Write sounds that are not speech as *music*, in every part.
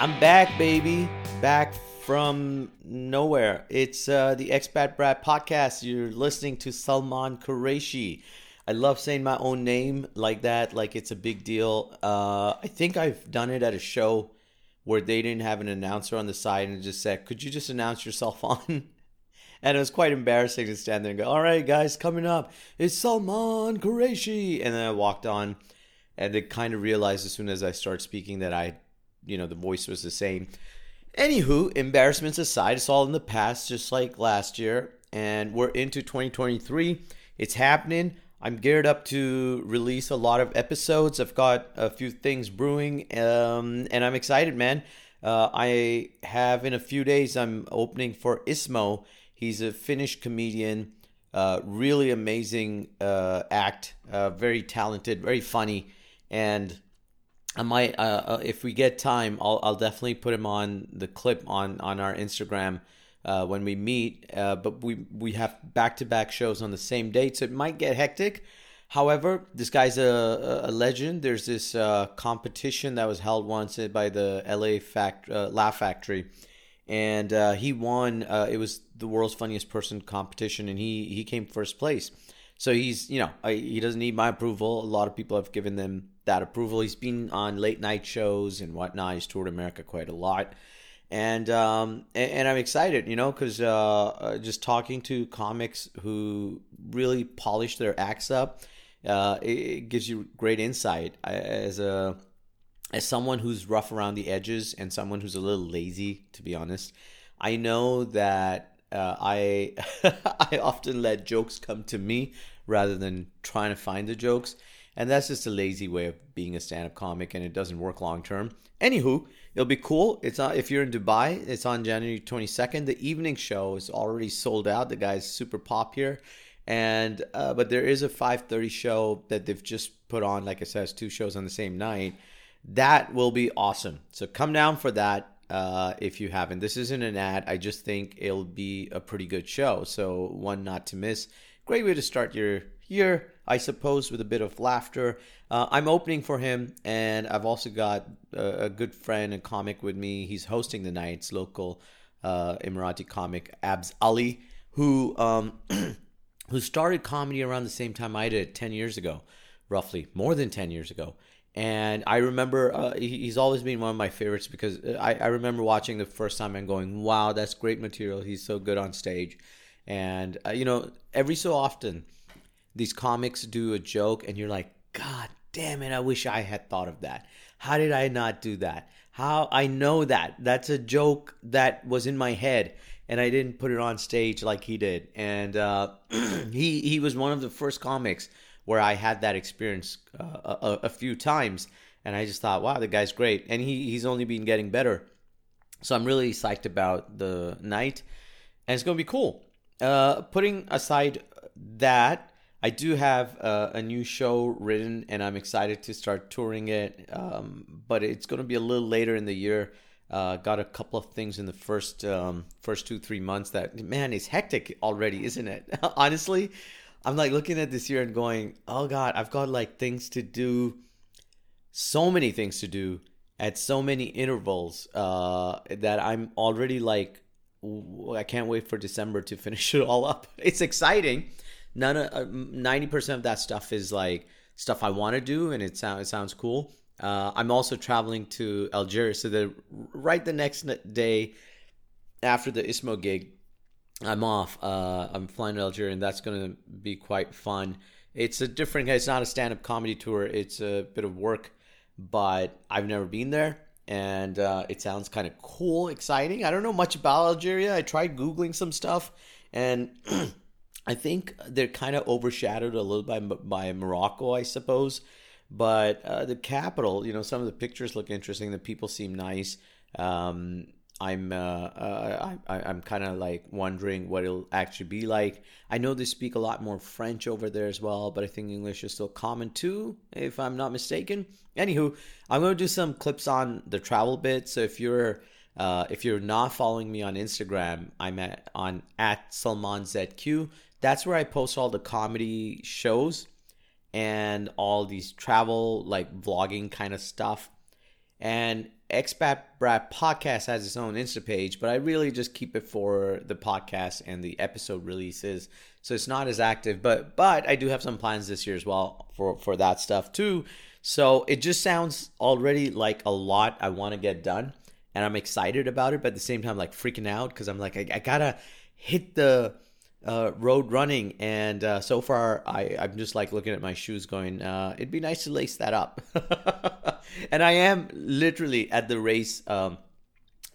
I'm back, baby. Back from nowhere. It's uh, the Expat Brat podcast. You're listening to Salman Qureshi. I love saying my own name like that, like it's a big deal. Uh, I think I've done it at a show where they didn't have an announcer on the side and just said, Could you just announce yourself *laughs* on? And it was quite embarrassing to stand there and go, All right, guys, coming up, it's Salman Qureshi. And then I walked on and they kind of realized as soon as I started speaking that I, you know, the voice was the same. Anywho, embarrassments aside, it's all in the past, just like last year. And we're into 2023. It's happening. I'm geared up to release a lot of episodes. I've got a few things brewing, um, and I'm excited, man. Uh, I have in a few days, I'm opening for Ismo He's a Finnish comedian, uh, really amazing uh, act, uh, very talented, very funny, and I might, uh, uh, if we get time, I'll, I'll definitely put him on the clip on on our Instagram uh, when we meet. but we we have back to back shows on the same date, so it might get hectic. However, this guy's a, a legend. There's this competition that was held once by the LA Fact Laugh Factory and uh, he won. Uh, it was the world's funniest person competition, and he he came first place. So he's you know he doesn't need my approval. A lot of people have given them that approval. He's been on late night shows and whatnot. He's toured America quite a lot, and um and, and I'm excited, you know, because uh, uh, just talking to comics who really polish their acts up, uh, it, it gives you great insight as a as someone who's rough around the edges and someone who's a little lazy, to be honest, I know that uh, I *laughs* I often let jokes come to me rather than trying to find the jokes, and that's just a lazy way of being a stand-up comic, and it doesn't work long term. Anywho, it'll be cool. It's uh, if you're in Dubai, it's on January 22nd. The evening show is already sold out. The guy's super pop here, and uh, but there is a 5:30 show that they've just put on. Like I said, it's two shows on the same night that will be awesome. So come down for that uh, if you haven't. This isn't an ad. I just think it'll be a pretty good show. So one not to miss. Great way to start your year, I suppose, with a bit of laughter. Uh, I'm opening for him, and I've also got a, a, good friend and comic with me. He's hosting the nights, local uh, Emirati comic Abs Ali, who um, *clears throat* who started comedy around the same time I did, ten years ago, roughly more than ten years ago. And I remember uh, he's always been one of my favorites because I, I remember watching the first time and going, wow, that's great material. He's so good on stage. And, uh, you know, every so often, these comics do a joke and you're like, God damn it, I wish I had thought of that. How did I not do that? How I know that. That's a joke that was in my head and I didn't put it on stage like he did. And uh, *clears throat* he, he was one of the first comics where I had that experience uh, a, a, few times, and I just thought, wow, the guy's great, and he he's only been getting better. So I'm really psyched about the night, and it's gonna be cool. Uh, putting aside that, I do have uh, a new show written, and I'm excited to start touring it. Um, but it's gonna be a little later in the year. Uh, got a couple of things in the first um, first two three months that man is hectic already, isn't it? *laughs* Honestly, I'm like looking at this year and going, oh God, I've got like things to do, so many things to do at so many intervals uh, that I'm already like, I can't wait for December to *laughs* finish it all up. It's exciting. None of uh, ninety percent of that stuff is like stuff I want to do, and it sounds it sounds cool. Uh, I'm also traveling to Algeria, so the right the next day after the Ismo gig, I'm off. Uh, I'm flying to Algeria, and that's going to be quite fun. It's a different. It's not a stand-up comedy tour. It's a bit of work, but I've never been there, and uh, it sounds kind of cool, exciting. I don't know much about Algeria. I tried googling some stuff, and *clears throat* I think they're kind of overshadowed a little by by Morocco, I suppose. But uh, the capital, you know, some of the pictures look interesting. The people seem nice. Um, I'm uh, uh, I, I'm kind of like wondering what it'll actually be like. I know they speak a lot more French over there as well, but I think English is still common too, if I'm not mistaken. Anywho, I'm gonna do some clips on the travel bit. So if you're uh, if you're not following me on Instagram, I'm at on at Salman ZQ. That's where I post all the comedy shows and all these travel like vlogging kind of stuff And Expat Brat Podcast has its own Insta page, but I really just keep it for the podcast and the episode releases. So it's not as active, but but I do have some plans this year as well for for that stuff too. So it just sounds already like a lot I want to get done, and I'm excited about it, but at the same time like freaking out because I'm like I, I gotta hit the uh, road running, and uh, so far I I'm just like looking at my shoes, going, uh, it'd be nice to lace that up. *laughs* and I am literally at the race. Um,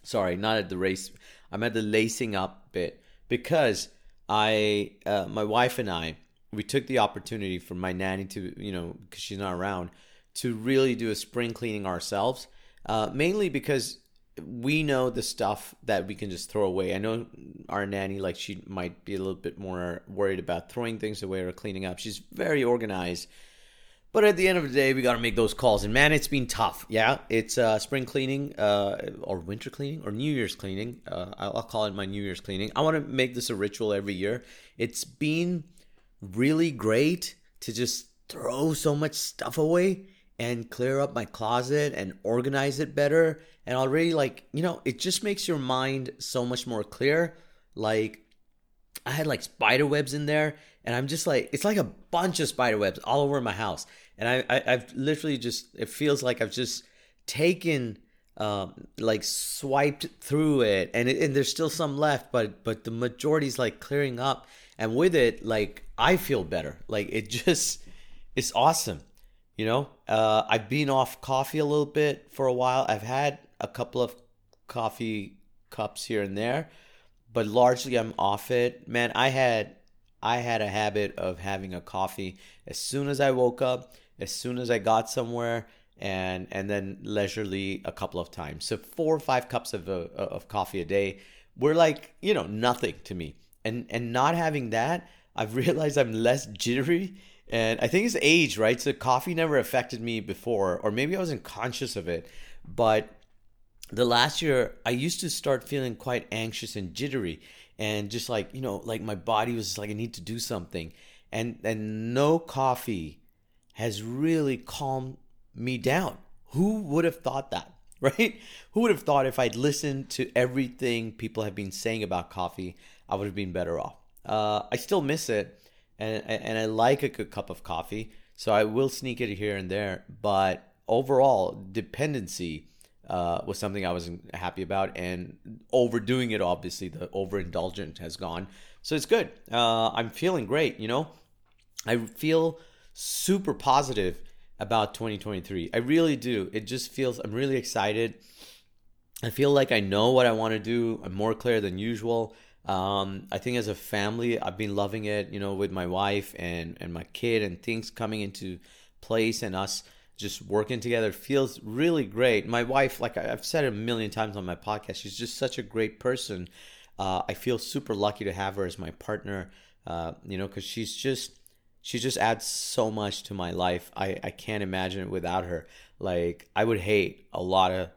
sorry, not at the race. I'm at the lacing up bit because I, uh, my wife and I, we took the opportunity for my nanny to, you know, because she's not around, to really do a spring cleaning ourselves. Uh, mainly because we know the stuff that we can just throw away. I know our nanny, like she might be a little bit more worried about throwing things away or cleaning up. She's very organized. But at the end of the day, we got to make those calls. And man, it's been tough. Yeah, it's uh, spring cleaning uh, or winter cleaning or New Year's cleaning. Uh, I'll call it my New Year's cleaning. I want to make this a ritual every year. It's been really great to just throw so much stuff away and clear up my closet and organize it better. And already like you know it just makes your mind so much more clear. Like i had like spider webs in there and i'm just like it's like a bunch of spider webs all over my house. And i, I have literally just it feels like i've just taken um like swiped through it and it, and there's still some left but but the majority's like clearing up. And with it like i feel better. Like it *laughs* just it's awesome you know uh i've been off coffee a little bit for a while i've had a couple of coffee cups here and there, but largely I'm off it. Man, I had I had a habit of having a coffee as soon as I woke up, as soon as I got somewhere, and and then leisurely a couple of times. So four or five cups of uh, of coffee a day were like you know nothing to me. And and not having that, I've *laughs* realized I'm less jittery. And I think it's age, right? So coffee never affected me before, or maybe I wasn't conscious of it. But the last year I used to start feeling quite anxious and jittery and just like, you know, like my body was like I need to do something. And and no coffee has really calmed me down. Who would have thought that? *laughs* Right? Who would have thought if I'd listened to everything people have been saying about coffee, I would have been better off. Uh, I still miss it, and and I like a good cup of coffee, so I will sneak it here and there. But overall, dependency uh, was something I wasn't happy about, and overdoing it, obviously, the overindulgent has gone. So it's good. Uh, I'm feeling great, you know? I feel super positive about 2023. I really do. It just feels, I'm really excited. I feel like I know what I want to do. I'm more clear than usual. Um, I think as a family, I've been loving it, you know, with my wife and, and my kid and things coming into place and us just working together feels really great. My wife, like I've said a million times on my podcast, she's just such a great person. Uh, I feel super lucky to have her as my partner. Uh, you know, because she's just she just adds so much to my life. I I can't imagine it without her. Like I would hate a lot of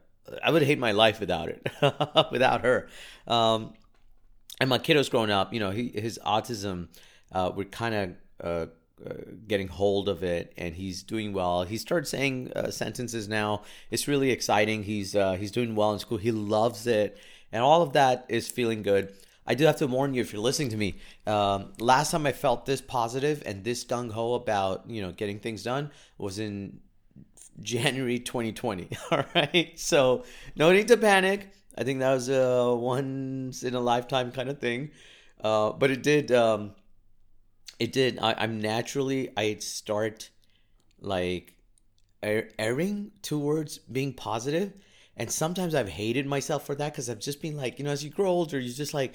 I would hate my life without it, *laughs* without her. Um, and my kiddo's growing up. You know, he, his autism uh, would kind of uh, uh, getting hold of it and he's doing well. He started saying uh, sentences now. It's really exciting. He's uh, he's doing well in school. He loves it, and all of that is feeling good. I do have to warn you if you're listening to me. Um, last time I felt this positive and this gung ho about you know getting things done was in January 2020. *laughs* All right, so no need to panic. I think that was a once in a lifetime kind of thing, uh, but it did. Um, it did. I, am naturally I start like er- erring towards being positive, and sometimes I've hated myself for that because I've just been like, you know, as you grow older, you just like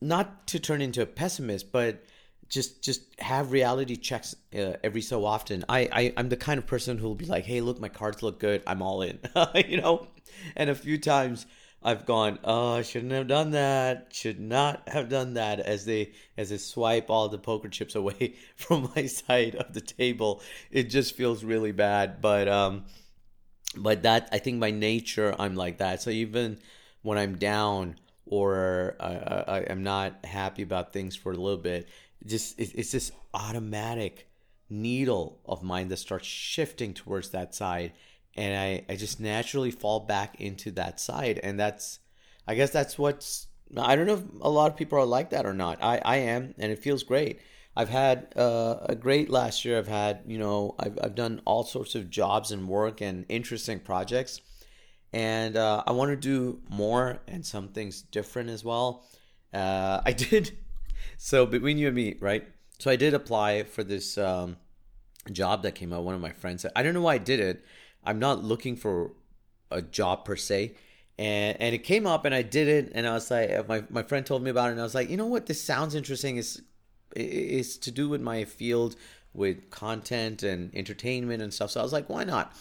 not to turn into a pessimist, but just just have reality checks uh, every so often. I, I I'm the kind of person who will be like, hey, look, my cards look good, I'm all in, *laughs* you know, and a few times I've gone, oh, I shouldn't have done that. Should not have done that. As they as they swipe all the poker chips *laughs* away from my side of the table, it just feels really bad. But um, but that I think by nature I'm like that. So even when I'm down or I, I, I'm not happy about things for a little bit, just it, it's this automatic needle of mine that starts shifting towards that side and I, I just naturally fall back into that side. And that's i guess that's what's i don't know if a lot of people are like that or not. I, I am and it feels great. I've had uh, a great last year. I've had you know I've, I've done all sorts of jobs and work and interesting projects. And uh, i want to do more and some things different as well. Uh, *laughs* i did so between you and me right? So i did apply for this um, job that came out one of my friends said i don't know why i did it I'm not looking for a job per se. And and it came up and I did it and I was like my, my friend told me about it and I was like, you know what, this sounds interesting. It's it's to do with my field with content and entertainment and stuff. So I was like, why not?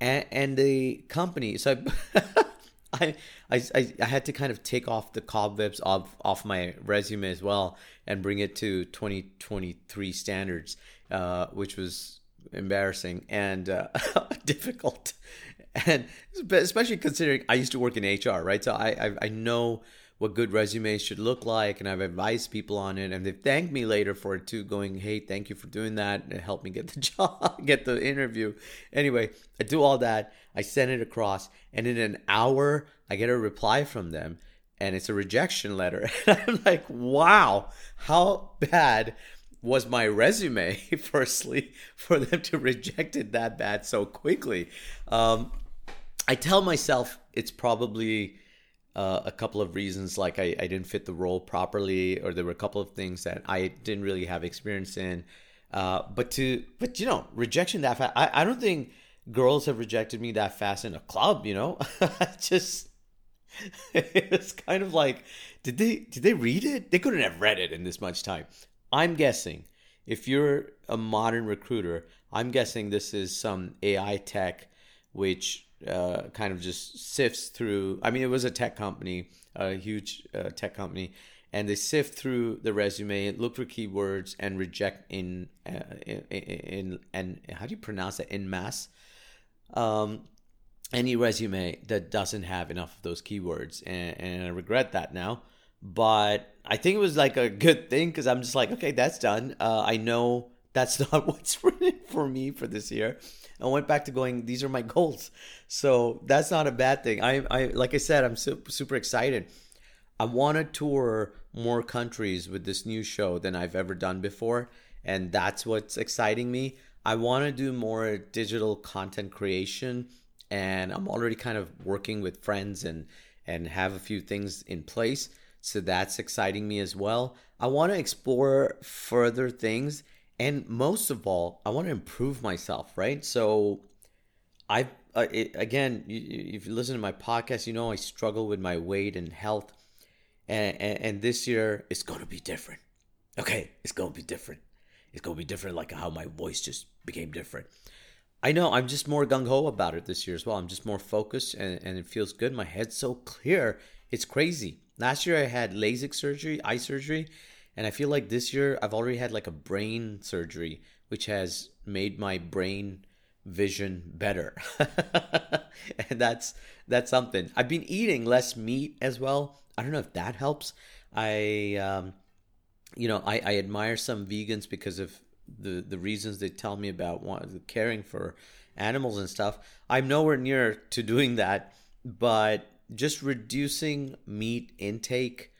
And and the company, so *laughs* I, I, I, I had to kind of take off the cobwebs off, off my resume as well and bring it to 2023 standards, uh, which was embarrassing and uh, *laughs* difficult. And especially considering i used to work in hr right? So I, I, I know what good resumes should look like and i've advised people on it and they've thanked me later for it too going hey thank you for doing that. It helped me get the *laughs* job get the interview. Anyway i do all that. I send it across and in an hour i get a reply from them and it's a rejection letter. *laughs* And i'm like wow how bad was my resume *laughs* firstly for them to reject it that bad so quickly. Um, i tell myself it's probably uh, a couple of reasons like I, I didn't fit the role properly or there were a couple of things that i didn't really have experience in. Uh, but to but you know rejection that fast I, I don't think girls have rejected me that fast in a club you know? *laughs* Just *laughs* it's kind of like did they did they read it? They couldn't have read it in this much time I'm guessing if you're a modern recruiter, I'm guessing this is some AI tech which uh, kind of just sifts through. I mean, it was a tech company, a huge uh, tech company, and they sift through the resume, look for keywords, and reject in uh, in, in, and how do you pronounce it in mass. Um, any resume that doesn't have enough of those keywords, and, and I regret that now but I think it was like a good thing because I'm just like, okay, that's done. Uh, I know that's *laughs* not what's written for me for this year. I went back to going. These are my *laughs* goals, so that's not a bad thing. I, I like I said, I'm super, super excited. I want to tour more countries with this new show than I've ever done before, and that's what's exciting me. I want to do more digital content creation, and I'm already kind of working with friends and and have a few things in place so that's exciting me as well. I want to explore further things. And most of all, I want to improve myself, right? So I, uh, again, you, if you listen to my podcast, you know I struggle with my weight and health. And, and, and this year, it's going to be different. Okay, it's going to be different. It's going to be different, like how my voice just became different. I know I'm just more gung ho about it this year as well. I'm just more focused and, and it feels good. My head's so clear. It's crazy. Last year I had LASIK surgery, eye surgery, and I feel like this year I've already had like a brain surgery, which has made my brain vision better. *laughs* and that's that's something. I've been eating less meat as well. I don't know if that helps. I um you know, I, I admire some vegans because of the the reasons they tell me about caring for animals and stuff. I'm nowhere near to doing that, but just reducing meat intake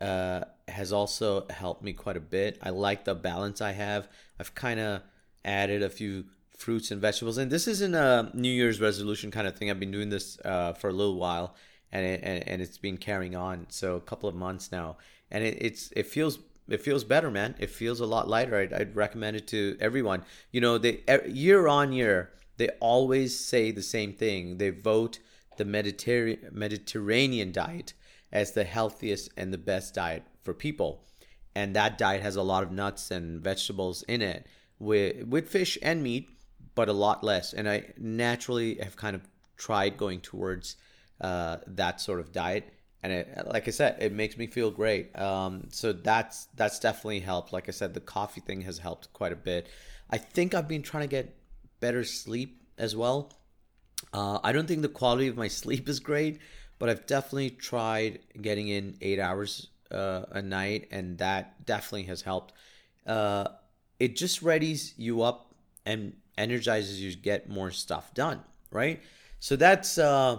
uh, has also helped me quite a bit. I like the balance I have. I've kind of added a few fruits and vegetables, and this isn't a New Year's resolution kind of thing. I've been doing this uh, for a little while, and it, and, and it's been carrying on. So a couple of months now, and it, it's it feels it feels better, man. It feels a lot lighter. I'd, I'd recommend it to everyone. You know, they year on year they always say the same thing. They vote the Mediterranean Mediterranean diet as the healthiest and the best diet for people. And that diet has a lot of nuts and vegetables in it with with fish and meat, but a lot less. And I naturally have kind of tried going towards uh, that sort of diet. And it, like I said, it makes me feel great. Um, so that's that's definitely helped. Like I said, the coffee thing has helped quite a bit. I think I've been trying to get better sleep as well. Uh, I don't think the quality of my *laughs* sleep is great, but I've definitely tried getting in eight hours uh, a night, and that definitely has helped. Uh, it just readies you up and energizes you to get more stuff done, right? So that's uh,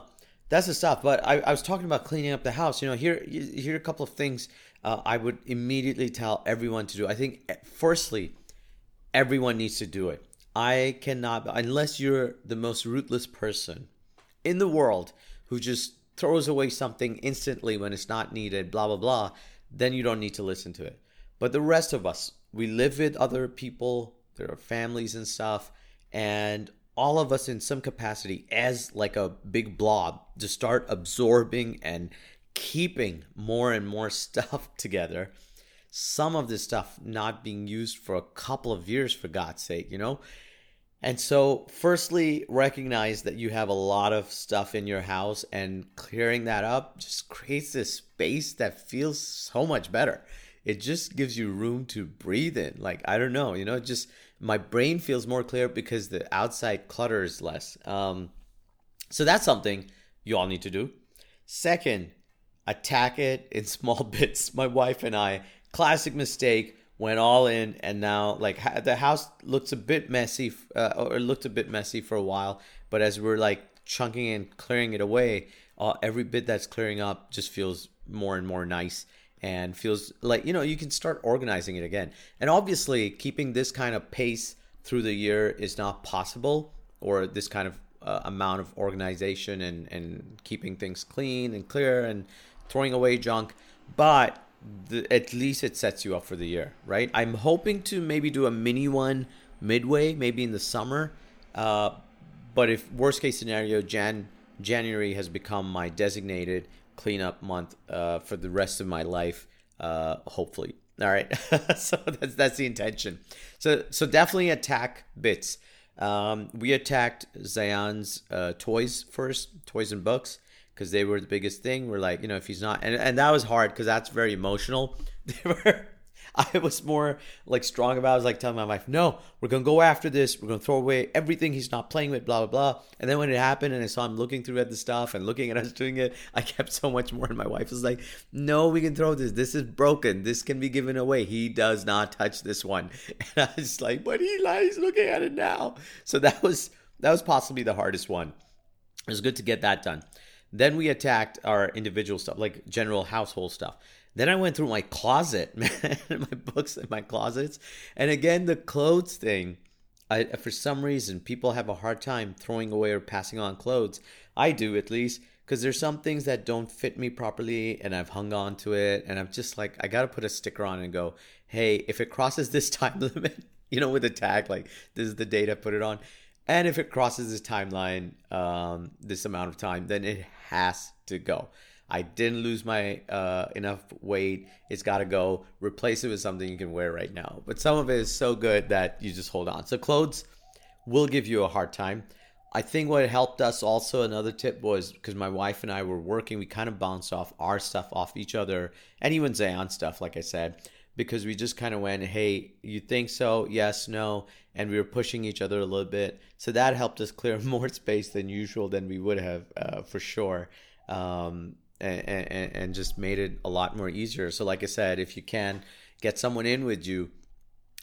that's the stuff. But I, I was talking about cleaning up the house. You know, here here are a couple of things uh, I would immediately tell everyone to do. I think eh, firstly, everyone needs to do it. I cannot unless you're the most ruthless person in the world who just throws away something instantly when it's not needed, blah blah blah. Then you don't need to listen to it. But the rest of us, we live with other people, there are families and stuff, and all of us in some capacity as like a big blob to start absorbing and keeping more and more *laughs* stuff together some of this stuff not being used for a couple of years for god's sake you know and so firstly recognize that you have a lot of stuff in your house and clearing that up just creates this space that feels so much better it just gives you room to breathe in like i don't know you know just my brain feels more clear because the outside clutter is less. Um, so that's something you all need to do. Second, attack it in *laughs* small bits. My wife and I, classic mistake, went all in, and now like the house looks a bit messy, uh, or it looked a bit messy for a while. But as we're like chunking and clearing it away, uh, every bit that's clearing up just feels more and more nice and feels like you know you can start organizing it again and obviously keeping this kind of pace through the year is not possible or this kind of uh, amount of organization and and keeping things clean and clear and throwing away junk but the, at least it sets you up for the year right i'm hoping to maybe do a mini one midway maybe in the summer uh, but if worst case scenario jan january has become my designated cleanup month uh, for the rest of my life, uh, hopefully. All right, *laughs* so that's that's the intention. So so definitely attack bits. Um, we attacked Zayan's uh, toys first, toys and books, because they were the biggest thing. We're like, you know, if he's not, and, and that was hard because that's very emotional. *laughs* They were I was more like strong about. It. I was like telling my wife, "No, we're gonna go after this. We're gonna throw away everything he's not playing with." Blah blah blah. And then when it happened, and I saw him looking through at the stuff and looking at us doing it, I kept so much more. And my wife was like, "No, we can throw this. This is broken. This can be given away. He does not touch this one." *laughs* And I was like, "But he lies looking at it now." So that was that was possibly the hardest one. It was good to get that done. Then we attacked our individual stuff, like general household stuff. Then I went through my closet, *laughs* man, my books in my closets. And again, the clothes thing. I, for some reason, people have a hard time throwing away or passing on clothes. I do, at least, because there's some things that don't fit me properly and I've hung on to it. And I'm just like, I got to put a sticker on and go, hey, if it crosses this *laughs* time limit, you know, with a tag, like this is the date I put it on. And if it crosses this timeline, um, this amount of time, then it has to go. I didn't lose my uh, enough weight. It's got to go. Replace it with something you can wear right now. But some of it is so good that you just hold on. So clothes will give you a hard time. I think what helped us also another tip was because my wife and I were working, we kind of bounced off our stuff off each other and even stuff, like I said, because we just kind of went, hey, you think so? Yes, no. And we were pushing each other a little bit. So that helped us clear *laughs* more space than usual than we would have uh, for sure. Um, and, and, and just made it a lot more easier. So, like I said, if you can get someone in with you,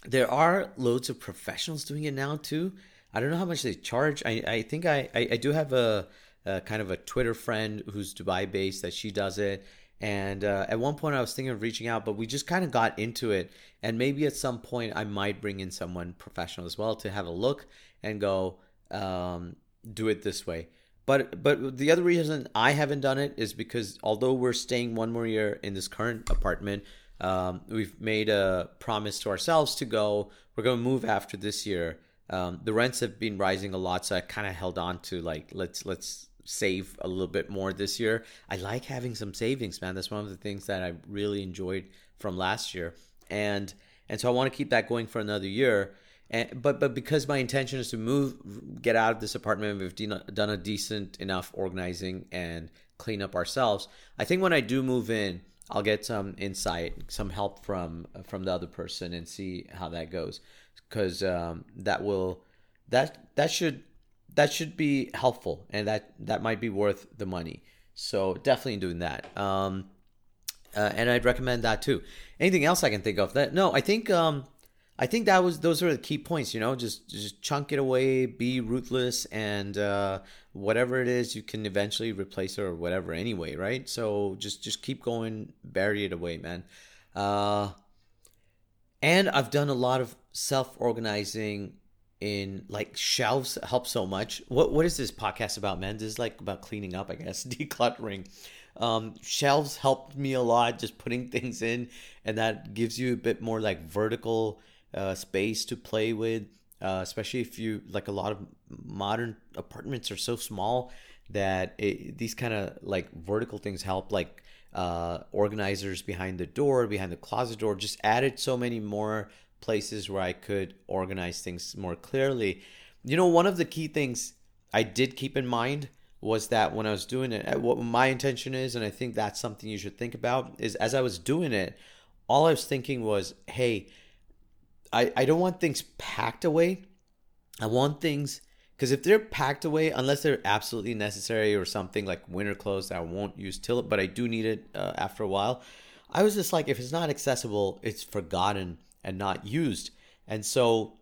there are loads of professionals doing it now too. I don't know how much they charge. I, I think I, I, I do have a, a, kind of a Twitter friend who's Dubai based that she does it. And uh, at one point, I was thinking of reaching out, but we just kind of got into it. And maybe at some point, I might bring in someone professional as well to have a look and go um, do it this way. But but the other reason I haven't done it is because although we're staying one more year in this current apartment, um, we've made a promise to ourselves to go. We're going to move after this year. Um, the rents have been rising a lot, so I kind of held on to like let's let's save a little bit more this year. I like having some savings, man. That's one of the things that I really enjoyed from last year, and and so I want to keep that going for another year. And, but but because my intention is to move, get out of this apartment, we've done a decent enough organizing and clean up ourselves. I think when I do move in, I'll get some insight, some help from from the other person, and see how that goes, because um, that will that that should that should be helpful, and that that might be worth the money. So definitely doing that. Um, uh, and I'd recommend that too. Anything else I can think of? That no, I think um, I think that was those are the key points. You know, just just chunk it away, be ruthless, and uh, whatever it is, you can eventually replace it or whatever anyway, right? So just just keep going, bury it away, man. Uh, and I've done a lot of self organizing in like shelves help so much. What what is this podcast about, man? This is like about cleaning up, I guess, *laughs* decluttering. Um, shelves helped me a lot, just putting *laughs* things in, and that gives you a bit more like vertical uh, space to play with. Uh, especially if you like a lot of modern apartments are so small that it, these kind of like vertical things help like uh, organizers behind the door behind the closet door just added so many more places where i could organize things more clearly you know one of the key things i did keep in mind was that when i was doing it what my intention is and i think that's something you should think about is as i was doing it all i was thinking was hey I, I don't want things packed away. I want things because if they're packed away, unless they're absolutely necessary or something like winter clothes that I won't use till, but I do need it uh, after a while. I was just like, if it's not accessible, it's forgotten and not used. And so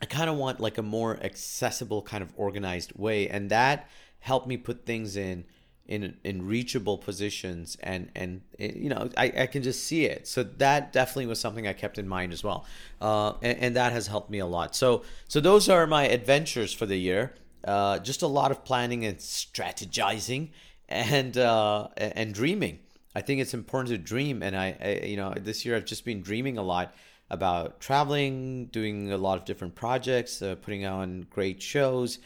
I kind of want like a more accessible kind of organized way. And that helped me put things in in in reachable positions and and you know I, I can just see it so that definitely was something i kept in mind as well uh, and, and that has helped me a lot so so those are my adventures for the year uh, just a lot of planning and strategizing and uh, and dreaming i think it's important to dream and I, I you know this year i've just been dreaming a lot about traveling doing a lot of different projects uh, putting on great shows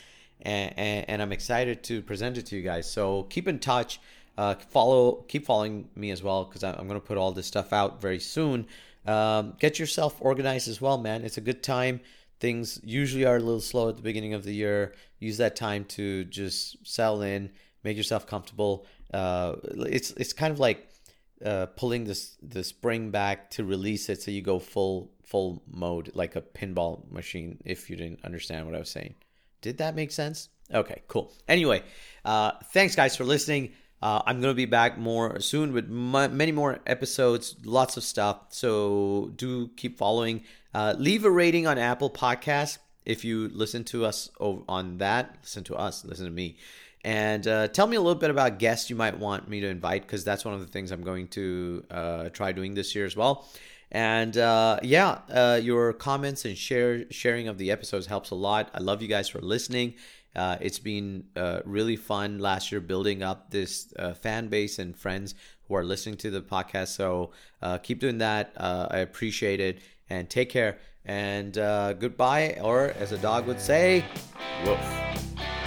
and, and, and I'm excited to present it to you guys. So keep in touch. Uh, follow, keep following me as well because I'm going to put all this stuff out very soon. Um, get yourself organized as well, man. It's a good time. Things usually are a little slow at the beginning of the year. Use that time to just settle in, make yourself comfortable. Uh, it's it's kind of like uh, pulling this the spring back to release it, so you go full full mode like a pinball machine. If you didn't understand what I was saying. Did that make sense? Okay, cool. Anyway, uh, thanks guys for listening. Uh, I'm going to be back more soon with m- many more episodes, lots of stuff. So do keep following. Uh, leave a rating on Apple Podcasts if you listen to us on that. Listen to us, listen to me. And uh, tell me a little bit about guests you might want me to invite because that's one of the things I'm going to uh, try doing this year as well. And uh, yeah, uh, your comments and share sharing of the episodes helps a lot. I love you guys for listening. Uh, it's been uh, really fun last year building up this fan base and friends who are listening to the podcast. So keep doing that. I appreciate it. And take care. And goodbye, or as a dog would say, woof.